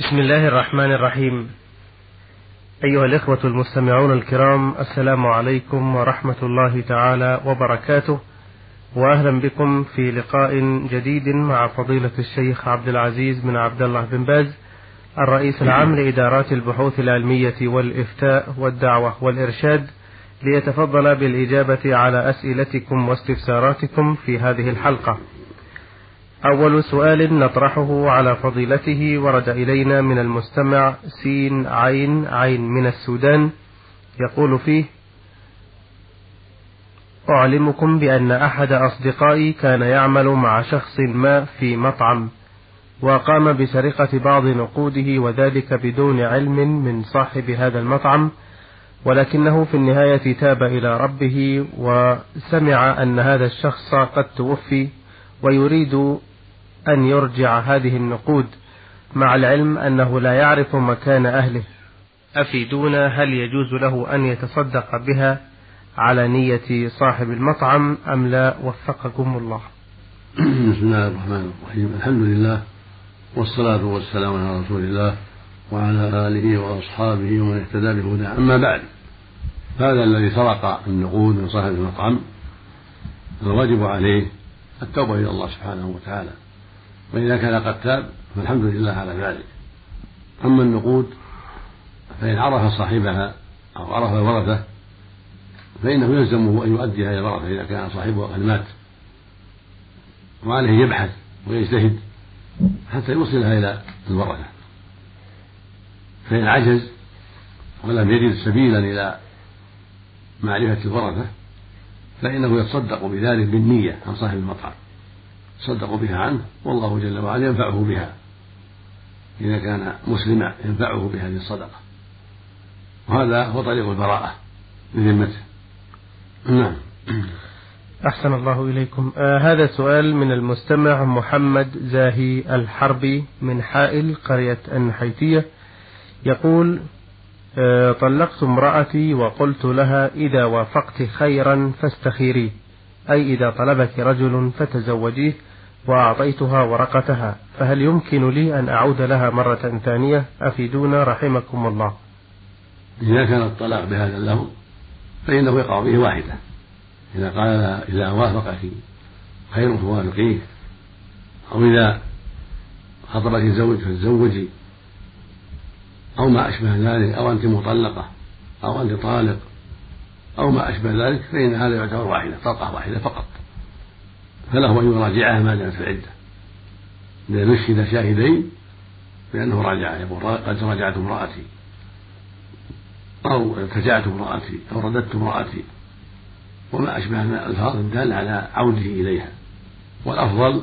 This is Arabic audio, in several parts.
بسم الله الرحمن الرحيم. أيها الإخوة المستمعون الكرام السلام عليكم ورحمة الله تعالى وبركاته. وأهلا بكم في لقاء جديد مع فضيلة الشيخ عبد العزيز بن عبد الله بن باز الرئيس العام لإدارات البحوث العلمية والإفتاء والدعوة والإرشاد ليتفضل بالإجابة على أسئلتكم واستفساراتكم في هذه الحلقة. أول سؤال نطرحه على فضيلته ورد إلينا من المستمع سين عين عين من السودان يقول فيه أعلمكم بأن أحد أصدقائي كان يعمل مع شخص ما في مطعم وقام بسرقة بعض نقوده وذلك بدون علم من صاحب هذا المطعم ولكنه في النهاية تاب إلى ربه وسمع أن هذا الشخص قد توفي ويريد أن يرجع هذه النقود مع العلم أنه لا يعرف مكان أهله. أفيدونا هل يجوز له أن يتصدق بها على نية صاحب المطعم أم لا؟ وفقكم الله. بسم الله الرحمن الرحيم. الحمد لله والصلاة والسلام على رسول الله وعلى آله وأصحابه ومن اهتدى بهداه. أما بعد هذا الذي سرق النقود من صاحب المطعم الواجب عليه التوبة إلى الله سبحانه وتعالى. وإذا كان قد تاب فالحمد لله على ذلك. أما النقود فإن عرف صاحبها أو عرف الورثة فإنه يلزمه أن يؤديها إلى الورثة إذا كان صاحبها قد مات. وعليه يبحث ويجتهد حتى يوصلها إلى الورثة. فإن عجز ولم يجد سبيلا إلى معرفة الورثة فإنه يتصدق بذلك بالنية عن صاحب المطعم. يتصدق بها عنه والله جل وعلا ينفعه بها. إذا كان مسلما ينفعه بهذه الصدقة. وهذا هو طريق البراءة بذمته نعم. أحسن الله إليكم. آه هذا سؤال من المستمع محمد زاهي الحربي من حائل قرية النحيتية يقول آه طلقت امرأتي وقلت لها إذا وافقت خيرا فاستخيريه أي إذا طلبك رجل فتزوجيه. وأعطيتها ورقتها فهل يمكن لي أن أعود لها مرة ثانية؟ أفيدونا رحمكم الله. إذا كان الطلاق بهذا اللفظ فإنه يقع به واحدة. إذا قال إذا وافقك خير فوافقيه أو إذا خطبك الزوج فتزوجي أو ما أشبه ذلك أو أنت مطلقة أو أنت طالق أو ما أشبه ذلك فإن هذا يعتبر واحدة طلقة واحدة فقط. فله أن يراجعها ما دامت في العدة. إذا نشهد شاهدين بأنه راجعها يقول قد راجعت امرأتي. أو ارتجعت امرأتي أو رددت امرأتي. وما أشبه من الألفاظ الدالة على عوده إليها. والأفضل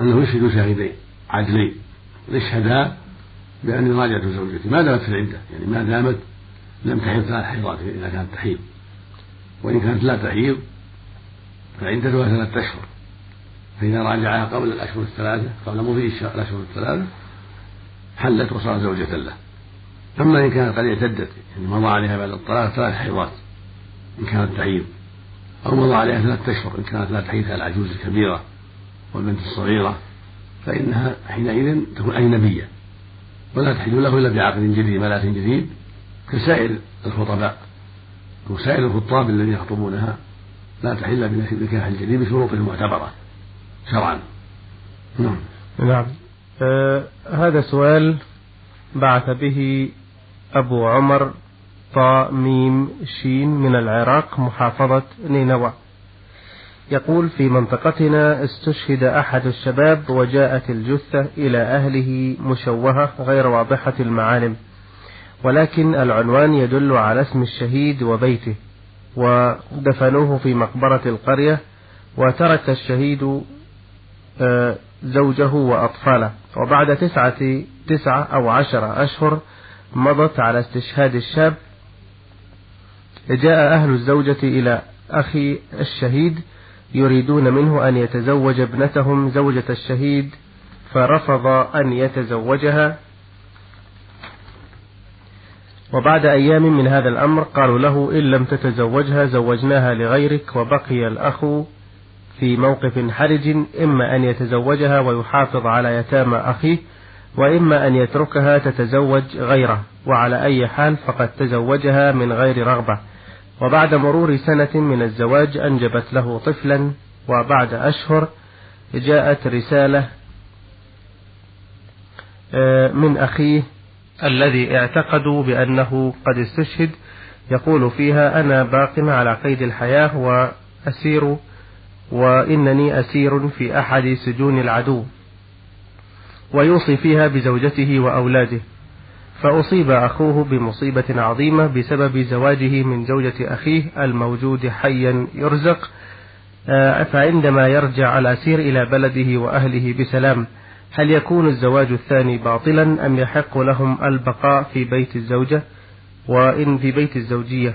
أنه يشهد شاهدين عدلين. يشهدا بأني راجعت زوجتي. ما دامت في العدة يعني ما دامت لم تحيض ثلاث حيضات إذا كانت تحيض. وإن كانت لا تحيض فعدتها ثلاثة أشهر. فإذا راجعها قبل الأشهر الثلاثة قبل مضي الأشهر الثلاثة حلت وصارت زوجة له. أما إن كانت قد اعتدت يعني مضى عليها بعد الطلاق ثلاث حيضات إن كانت تحيض أو مضى عليها ثلاثة أشهر إن كانت لا تحيض العجوز الكبيرة والبنت الصغيرة فإنها حينئذ تكون أجنبية. ولا تحل له إلا بعقد جديد ملاك جديد. كسائر الخطباء وسائر الخطاب الذين يخطبونها لا تحل بنكاح الجديد بشروط معتبرة شرعا. نعم. نعم. آه هذا سؤال بعث به أبو عمر طا ميم شين من العراق محافظة نينوى يقول في منطقتنا استشهد أحد الشباب وجاءت الجثة إلى أهله مشوهة غير واضحة المعالم ولكن العنوان يدل على اسم الشهيد وبيته. ودفنوه في مقبرة القرية وترك الشهيد آه، زوجه وأطفاله. وبعد تسعة تسعة أو عشر أشهر مضت على استشهاد الشاب. جاء أهل الزوجة إلى أخي الشهيد يريدون منه أن يتزوج ابنتهم. زوجة الشهيد فرفض أن يتزوجها. وبعد أيام من هذا الأمر قالوا له إن لم تتزوجها زوجناها لغيرك وبقي الأخ في موقف حرج إما أن يتزوجها ويحافظ على يتامى أخيه وإما أن يتركها تتزوج غيره وعلى أي حال فقد تزوجها من غير رغبة. وبعد مرور سنة من الزواج أنجبت له طفلا وبعد أشهر جاءت رسالة آه، من أخيه الذي اعتقدوا بأنه قد استشهد يقول فيها أنا باق على قيد الحياة وأسير وإنني أسير في أحد سجون العدو. ويوصي فيها بزوجته وأولاده. فأصيب أخوه بمصيبة عظيمة بسبب زواجه من زوجة أخيه الموجود حيا يرزق آه، فعندما يرجع الأسير إلى بلده وأهله بسلام. هل يكون الزواج الثاني باطلا أم يحق لهم البقاء في بيت الزوجة؟ وإن في بيت الزوجية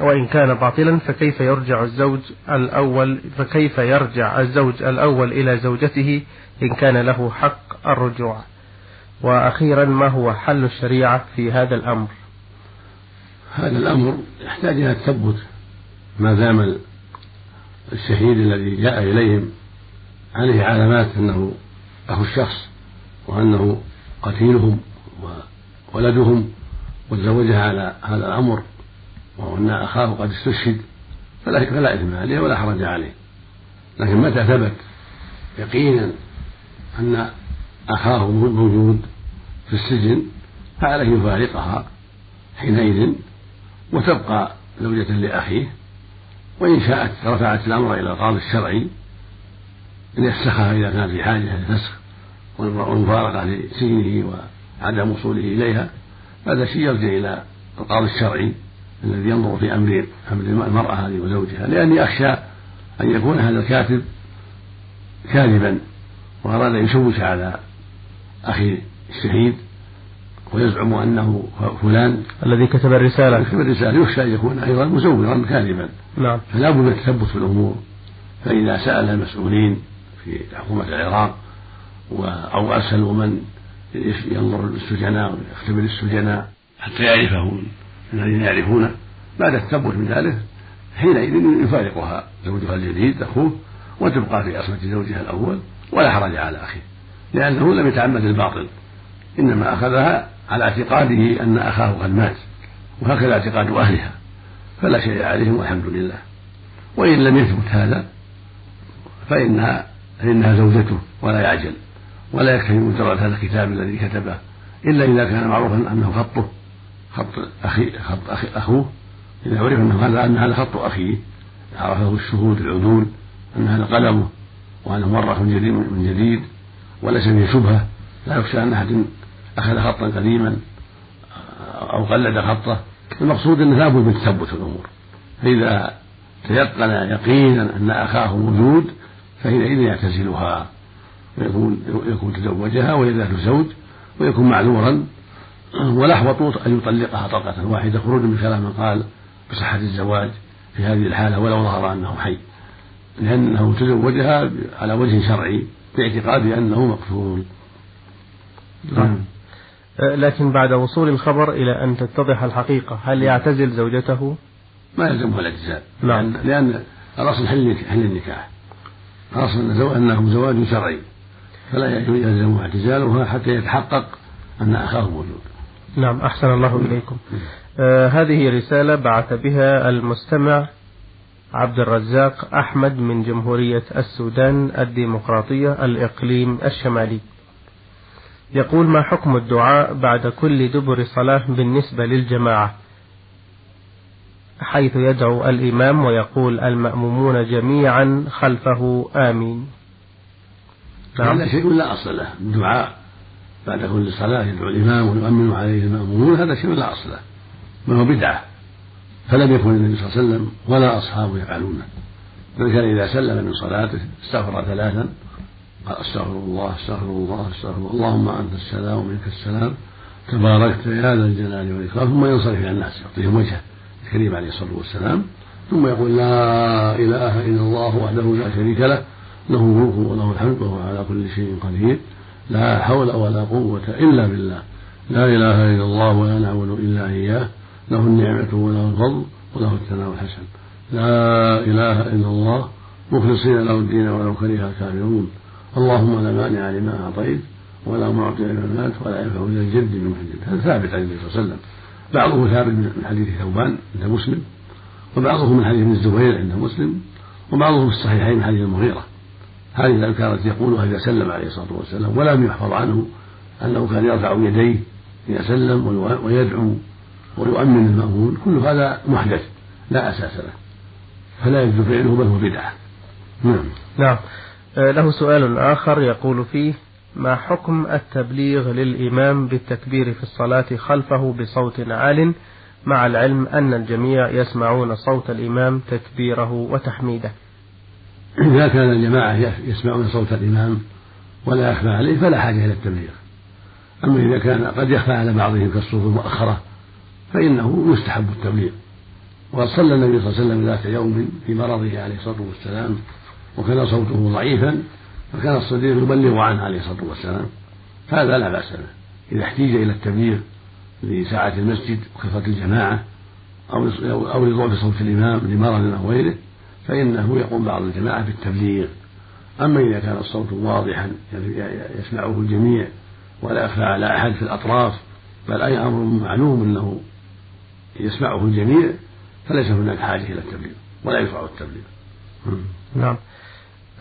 وإن كان باطلا فكيف يرجع الزوج الأول فكيف يرجع الزوج الأول إلى زوجته إن كان له حق الرجوع؟ وأخيرا ما هو حل الشريعة في هذا الأمر؟ هذا الأمر يحتاج إلى التثبت ما دام الشهيد الذي جاء إليهم عليه علامات أنه أخو الشخص وأنه قتيلهم وولدهم وتزوجها على هذا الأمر وأن أخاه قد استشهد فلا فلا إثم عليه ولا حرج عليه. لكن متى ثبت يقينا أن أخاه موجود في السجن فعليه يفارقها حينئذ وتبقى زوجة لأخيه وإن شاءت رفعت الأمر إلى القاضي الشرعي يفسخها إذا كان في حاجة للفسخ والمفارقة لسجنه وعدم وصوله إليها هذا شيء يرجع إلى القاضي الشرعي الذي ينظر في أمر أمر المرأة هذه وزوجها لأني أخشى أن يكون هذا الكاتب كاذبا وأراد أن يشوش على أخي الشهيد ويزعم أنه فلان. الذي كتب الرسالة. كتب الرسالة يخشى أن يكون أيضا مزورا كاذبا. نعم. فلا بد من التثبت في الأمور فإذا سأل المسؤولين في حكومة العراق أو أرسلوا من ينظر للسجناء ويختبر السجناء حتى يعرفه الذين يعرفونه. بعد التثبت من ذلك حينئذ يفارقها زوجها الجديد أخوه وتبقى في عصمة زوجها الأول ولا حرج على أخيه لأنه لم يتعمد الباطل. إنما أخذها على اعتقاده أن أخاه قد مات وهكذا اعتقاد أهلها فلا شيء عليهم والحمد لله. وإن لم يثبت هذا فإنها فإنها زوجته ولا يعجل ولا يكفي مجرد هذا الكتاب الذي كتبه إلا إذا كان معروفا أنه خطه خط أخي خط أخي أخوه إذا عرف أنه هذا أن هذا خط أخيه عرفه الشهود العدول أن هذا قلمه وأنه مرة من جديد من جديد وليس فيه شبهة لا يخشى أن أحد أخذ خطا قديما أو قلد خطه. المقصود أنه لابد من تثبت الأمور. فإذا تيقن يقينا أن أخاه موجود فحينئذ يعتزلها ويكون يكون تزوجها وهي ذات زوج ويكون معذورا والأحوط أن يطلقها طلقة واحدة خروجا من كلام من قال بصحة الزواج في هذه الحالة ولو ظهر أنه حي لأنه تزوجها على وجه شرعي باعتقاد أنه مقتول نعم. أه، لكن بعد وصول الخبر إلى أن تتضح الحقيقة هل يعتزل زوجته؟ ما يلزمه الاعتزال نعم. لأن, لأن الأصل حل حل النكاح الأصل أنه زواج شرعي فلا يلزمه اعتزالها حتى يتحقق أن أخاه موجود. نعم أحسن الله إليكم. آه هذه رسالة بعث بها المستمع عبد الرزاق أحمد من جمهورية السودان الديمقراطية الإقليم الشمالي. يقول ما حكم الدعاء بعد كل دبر صلاة بالنسبة للجماعة؟ حيث يدعو الإمام ويقول المأمومون جميعا خلفه آمين. نعم. هذا شيء لا أصل له الدعاء. بعد كل صلاة يدعو الإمام ويؤمن عليه المأمومون هذا شيء لا أصل له. بل هو بدعة. فلم يكن النبي صلى الله عليه وسلم ولا أصحابه يفعلونه بل كان إذا سلم من صلاته استغفر ثلاثا قال استغفر الله استغفر الله استغفر الله اللهم أنت السلام ومنك السلام تباركت يا ذا الجلال والإكرام ثم ينصرف إلى الناس يعطيهم وجهه. الكريم عليه الصلاة والسلام ثم يقول لا إله إلا الله وحده لا شريك له له الملك وله الحمد وهو على كل شيء قدير لا حول ولا قوة إلا بالله لا إله إلا الله ولا نعبد إلا إياه له النعمة وله الفضل وله الثناء الحسن لا إله إلا الله مخلصين له الدين ولو كره الكافرون اللهم لا مانع لما أعطيت ولا معطي لمن مات ولا ينفع ذا الجد من هذا ثابت عن النبي صلى الله عليه وسلم بعضه ثابت من حديث ثوبان عند مسلم وبعضه من حديث ابن الزبير عند مسلم وبعضه في الصحيحين من حديث المغيرة. هذه الأذكار التي يقولها إذا سلم عليه الصلاة والسلام ولم يحفظ عنه أنه كان يرفع يديه إذا سلم ويدعو ويؤمن المأمون. كل هذا محدث لا أساس له. فلا يجوز فعله بل هو بدعة. نعم. نعم. آه، له سؤال آخر يقول فيه ما حكم التبليغ للإمام بالتكبير في الصلاة خلفه بصوت عال مع العلم أن الجميع يسمعون صوت الإمام تكبيره وتحميده؟ إذا كان الجماعة يسمعون صوت الإمام ولا يخفى عليه فلا حاجة إلى التبليغ. أما إذا كان قد يخفى على بعضهم كالصوت المؤخرة فإنه يستحب التبليغ. وقد صلى النبي صلى الله عليه وسلم ذات يوم في مرضه عليه الصلاة والسلام وكان صوته ضعيفا فكان الصديق يبلغ عنه عليه الصلاة والسلام. هذا لا بأس به. إذا احتيج إلى التبليغ لساعة المسجد وكثرة الجماعة أو أو لضعف صوت الإمام لمرض أو غيره فإنه يقوم بعض الجماعة بالتبليغ. أما إذا كان الصوت واضحا يسمعه الجميع ولا يخفى على أحد في الأطراف بل أي أمر معلوم أنه يسمعه الجميع فليس هناك حاجة إلى التبليغ ولا يشرع التبليغ. نعم.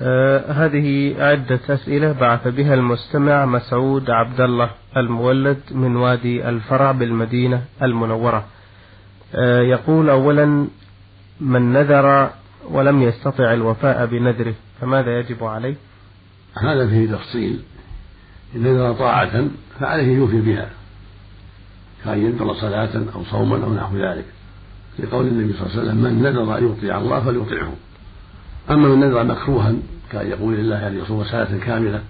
آه هذه عدة أسئلة بعث بها المستمع مسعود عبد الله المولد من وادي الفرع بالمدينة المنورة. آه يقول أولا من نذر ولم يستطع الوفاء بنذره فماذا يجب عليه؟ هذا فيه تفصيل. إن نذر طاعة فعليه يوفي بها. كأن ينذر صلاة أو صوما أو نحو ذلك. لقول النبي صلى الله عليه وسلم من نذر أن يطيع الله فليطيعه. أما من نذر مكروها كأن يقول لله أن يصوم سنة كاملة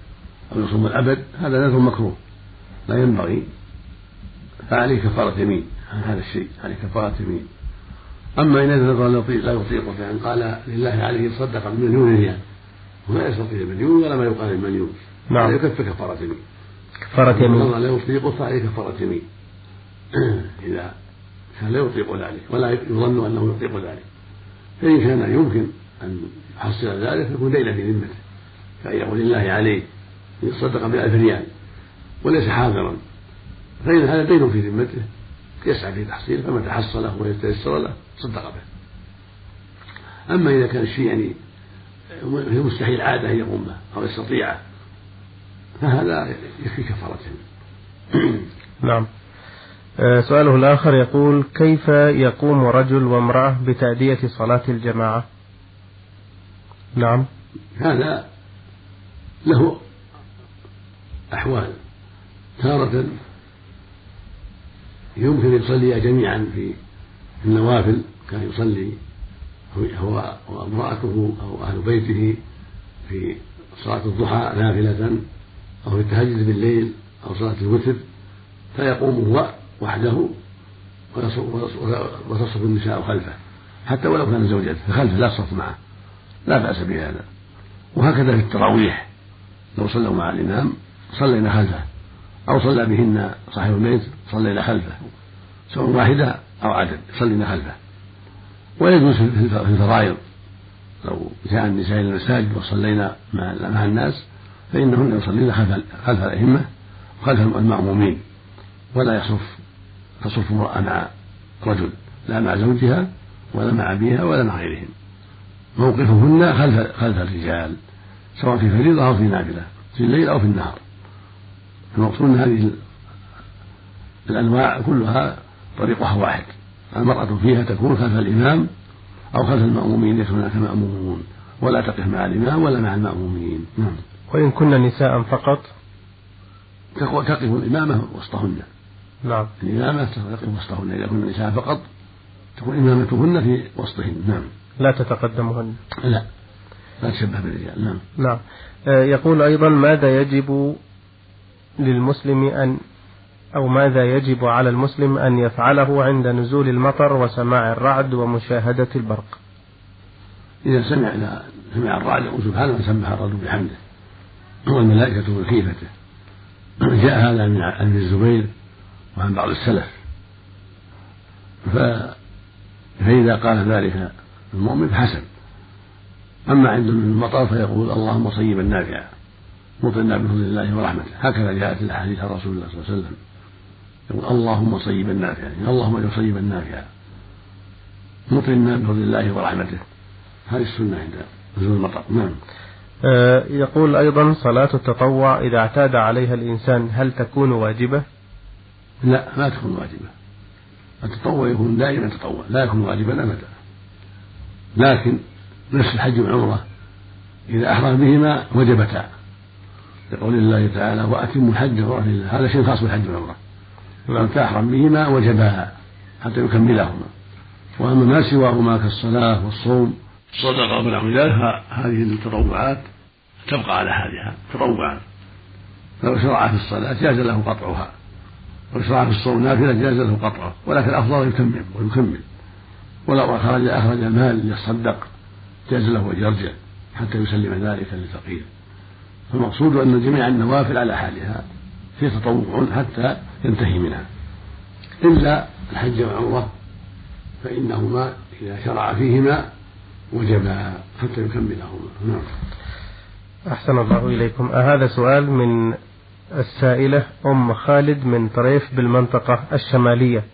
أو يصوم الأبد هذا نذر مكروه. لا ينبغي. فعليه كفارة يمين. عن هذا الشيء عليه كفارة يمين. أما إن نذر لا يطيقه فإن قال لله عليه صدق بمليون ريال وما يستطيع المليون ولا ما يقال المليون نعم. يكفر كفارة يمين. كفارة يمين. لا يطيقه فعليه كفارة يمين. إذا كان لا يطيق ذلك ولا يظن أنه يطيق ذلك. فإن كان يمكن أن يحصل ذلك يكون دينا في ذمته. كأن يقول لله عليه يصدق بألف ريال وليس حاضرا. فإن هذا دين في ذمته. يسعى في تحصيله فمتى حصله ويتيسر له صدق به. أما إذا كان الشيء يعني مستحيل عادة أن به أو يستطيعه فهذا يكفي كفارته. نعم. آه، سؤاله الآخر يقول كيف يقوم رجل وامرأة بتأدية صلاة الجماعة؟ نعم. هذا له أحوال. تارة يمكن يصلي جميعا في النوافل كان يصلي هو وأمرأته أو أهل بيته في صلاة الضحى نافلة أو في التهجد بالليل أو صلاة الوتر فيقوم هو وحده وتصف النساء خلفه حتى ولو كان زوجته خلفه لا تصف معه. لا بأس بهذا. وهكذا في التراويح. لو صلوا مع الإمام صلينا خلفه. أو صلى بهن صاحب البيت صلينا خلفه. سواء واحدة أو عدد صلينا خلفه. ويجوز في الفرائض. لو جاء النساء إلى المساجد وصلينا مع الناس فإنهن يصلين خلف خلف الأئمة وخلف المأمومين. ولا يصف تصف امرأة مع رجل لا مع زوجها ولا مع أبيها ولا مع غيرهم. موقفهن خلف خلف الرجال سواء في فريضة أو في نافلة في الليل أو في النهار. المقصود أن هذه الأنواع كلها طريقها واحد. المرأة فيها تكون خلف الإمام أو خلف المأمومين ليس هناك مأمومون ولا تقف مع الإمام ولا مع المأمومين. نعم. وإن كن نساء فقط؟ تقف الإمامة وسطهن. نعم. الإمامة تقف وسطهن إذا كن نساء فقط تكون إمامتهن في وسطهن. نعم. لا تتقدمهن. لا لا تشبه بالرجال نعم. نعم. آه، يقول أيضا ماذا يجب للمسلم أن أو ماذا يجب على المسلم أن يفعله عند نزول المطر وسماع الرعد ومشاهدة البرق؟ إذا سمع إذا سمع الرعد يقول سبحانه وسبح الرعد بحمده والملائكة بخيفته جاء هذا من ابن الزبير وعن بعض السلف. ف... فإذا قال ذلك المؤمن حسن. أما عند المطر فيقول اللهم صيبا نافعا مطرنا بفضل الله ورحمته. هكذا جاءت الأحاديث عن رسول الله صلى الله عليه وسلم. يقول اللهم صيبا نافعا اللهم اجعل صيبا نافعا. مطرنا بفضل الله ورحمته. هذه السنة عند نزول المطر. نعم. آه، يقول أيضا صلاة التطوع إذا اعتاد عليها الإنسان هل تكون واجبة؟ لا ما تكون واجبة. التطوع يكون دائما تطوع لا يكون واجبا أبدا. لكن نفس الحج والعمرة إذا أحرم بهما وجبتا لقول الله تعالى وأتموا الحج والعمرة لله. هذا شيء خاص بالحج والعمرة لو تحرم بهما وجبا حتى يكملهما. وأما ما سواهما كالصلاة والصوم الصدقة ونحو ذلك هذه التطوعات تبقى على حالها تطوعا فلو شرع في الصلاة جاز له قطعها. ولو شرع في الصوم نافلة جاز له قطعه ولكن الأفضل يكمل ويكمل. ولو أخرج أخرج المال ليصدق جاز له حتى يسلم ذلك للفقير. فالمقصود أن جميع النوافل على حالها في تطوع حتى ينتهي منها. إلا الحج والعمرة فإنهما إذا شرع فيهما وجبا حتى يكملهما. نعم. أحسن الله إليكم. هذا سؤال من السائلة أم خالد من طريف بالمنطقة الشمالية.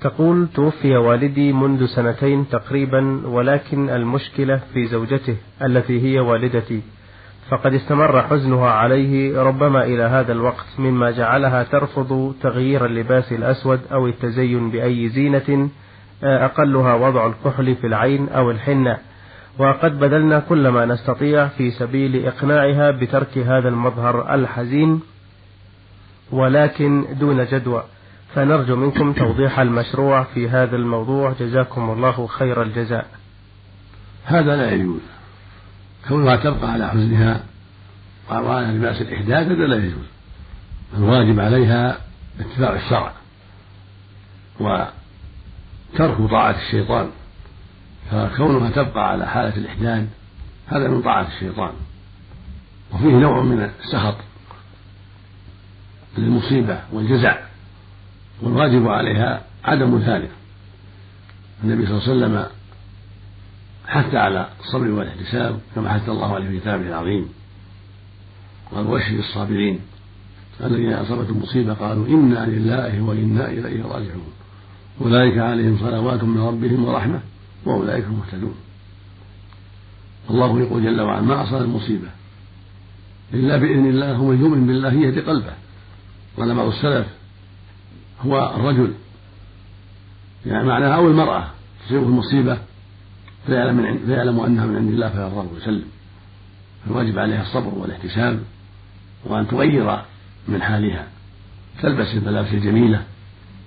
تقول توفي والدي منذ سنتين تقريبا ولكن المشكلة في زوجته التي هي والدتي. فقد استمر حزنها عليه ربما إلى هذا الوقت مما جعلها ترفض تغيير اللباس الأسود أو التزين بأي زينة أقلها وضع الكحل في العين أو الحنة. وقد بذلنا كل ما نستطيع في سبيل إقناعها بترك هذا المظهر الحزين ولكن دون جدوى. فنرجو منكم توضيح المشروع في هذا الموضوع. جزاكم الله خير الجزاء. هذا لا يجوز. كونها تبقى على حزنها وعلى لباس الإحداث هذا لا يجوز. الواجب عليها اتباع الشرع وترك طاعة الشيطان. فكونها تبقى على حالة الإحداد هذا من طاعة الشيطان. وفيه نوع من السخط للمصيبة والجزع. والواجب عليها عدم ذلك النبي صلى الله عليه وسلم حث على الصبر والاحتساب كما حث الله عليه في كتابه العظيم. قال وبشر الصابرين الذين أصابتهم مصيبة قالوا إنا لله وإنا إليه راجعون. أولئك عليهم صلوات من ربهم ورحمة وأولئك المهتدون. الله يقول جل وعلا ما أصاب المصيبة إلا بإذن الله ومن يؤمن بالله يهدي قلبه. قال بعض السلف هو الرجل يعني معناها أو المراه تصيبه المصيبة فيعلم, من فيعلم أنها من عند الله فيرضى ويسلم. فالواجب عليها الصبر والاحتساب وأن تغير من حالها. تلبس الملابس الجميلة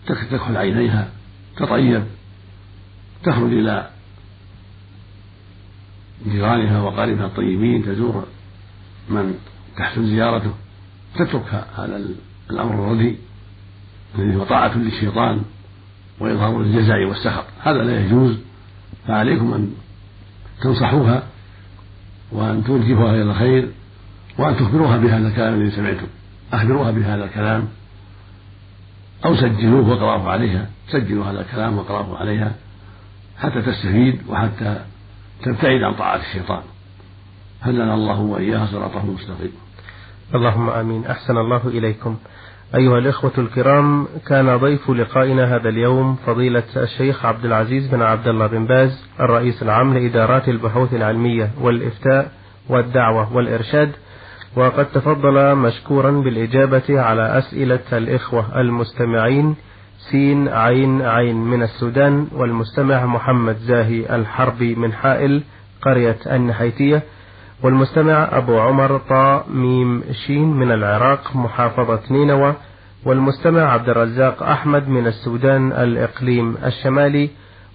تكحل عينيها تطيب تخرج إلى جيرانها وقاربها الطيبين تزور من تحسن زيارته تترك هذا الأمر الردي الذي هو طاعة للشيطان وإظهار الجزع والسخط. هذا لا يجوز فعليكم أن تنصحوها وأن توجهوها إلى الخير وأن تخبروها بهذا الكلام الذي سمعتم. أخبروها بهذا الكلام أو سجلوه واقرأوه عليها. سجلوا هذا الكلام واقرأوه عليها حتى تستفيد وحتى تبتعد عن طاعة الشيطان. هدنا الله وإياها صراطه المستقيم. اللهم آمين. أحسن الله إليكم. أيها الإخوة الكرام كان ضيف لقائنا هذا اليوم فضيلة الشيخ عبد العزيز بن عبد الله بن باز الرئيس العام لإدارات البحوث العلمية والإفتاء والدعوة والإرشاد وقد تفضل مشكورا بالإجابة على أسئلة الإخوة المستمعين سين عين عين من السودان والمستمع محمد زاهي الحربي من حائل قرية النحيتية والمستمع أبو عمر طا ميم شين من العراق محافظة نينوى. والمستمع عبد الرزاق أحمد من السودان الإقليم الشمالي.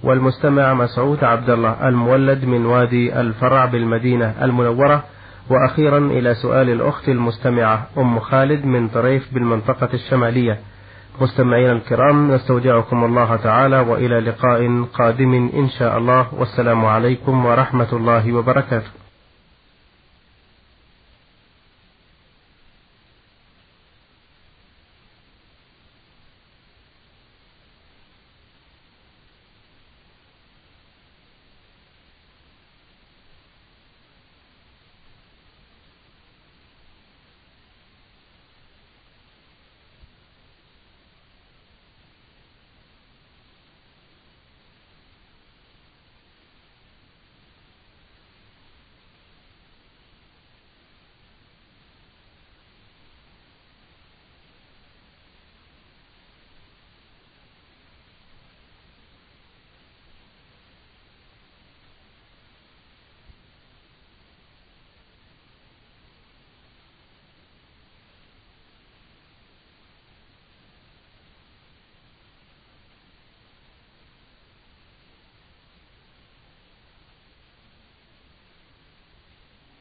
والمستمع مسعود عبد الله المولد من وادي الفرع بالمدينة المنورة. وأخيرا إلى سؤال الأخت المستمعة أم خالد من طريف بالمنطقة الشمالية. مستمعينا الكرام نستودعكم الله تعالى وإلى لقاء قادم إن شاء الله. والسلام عليكم ورحمة الله وبركاته.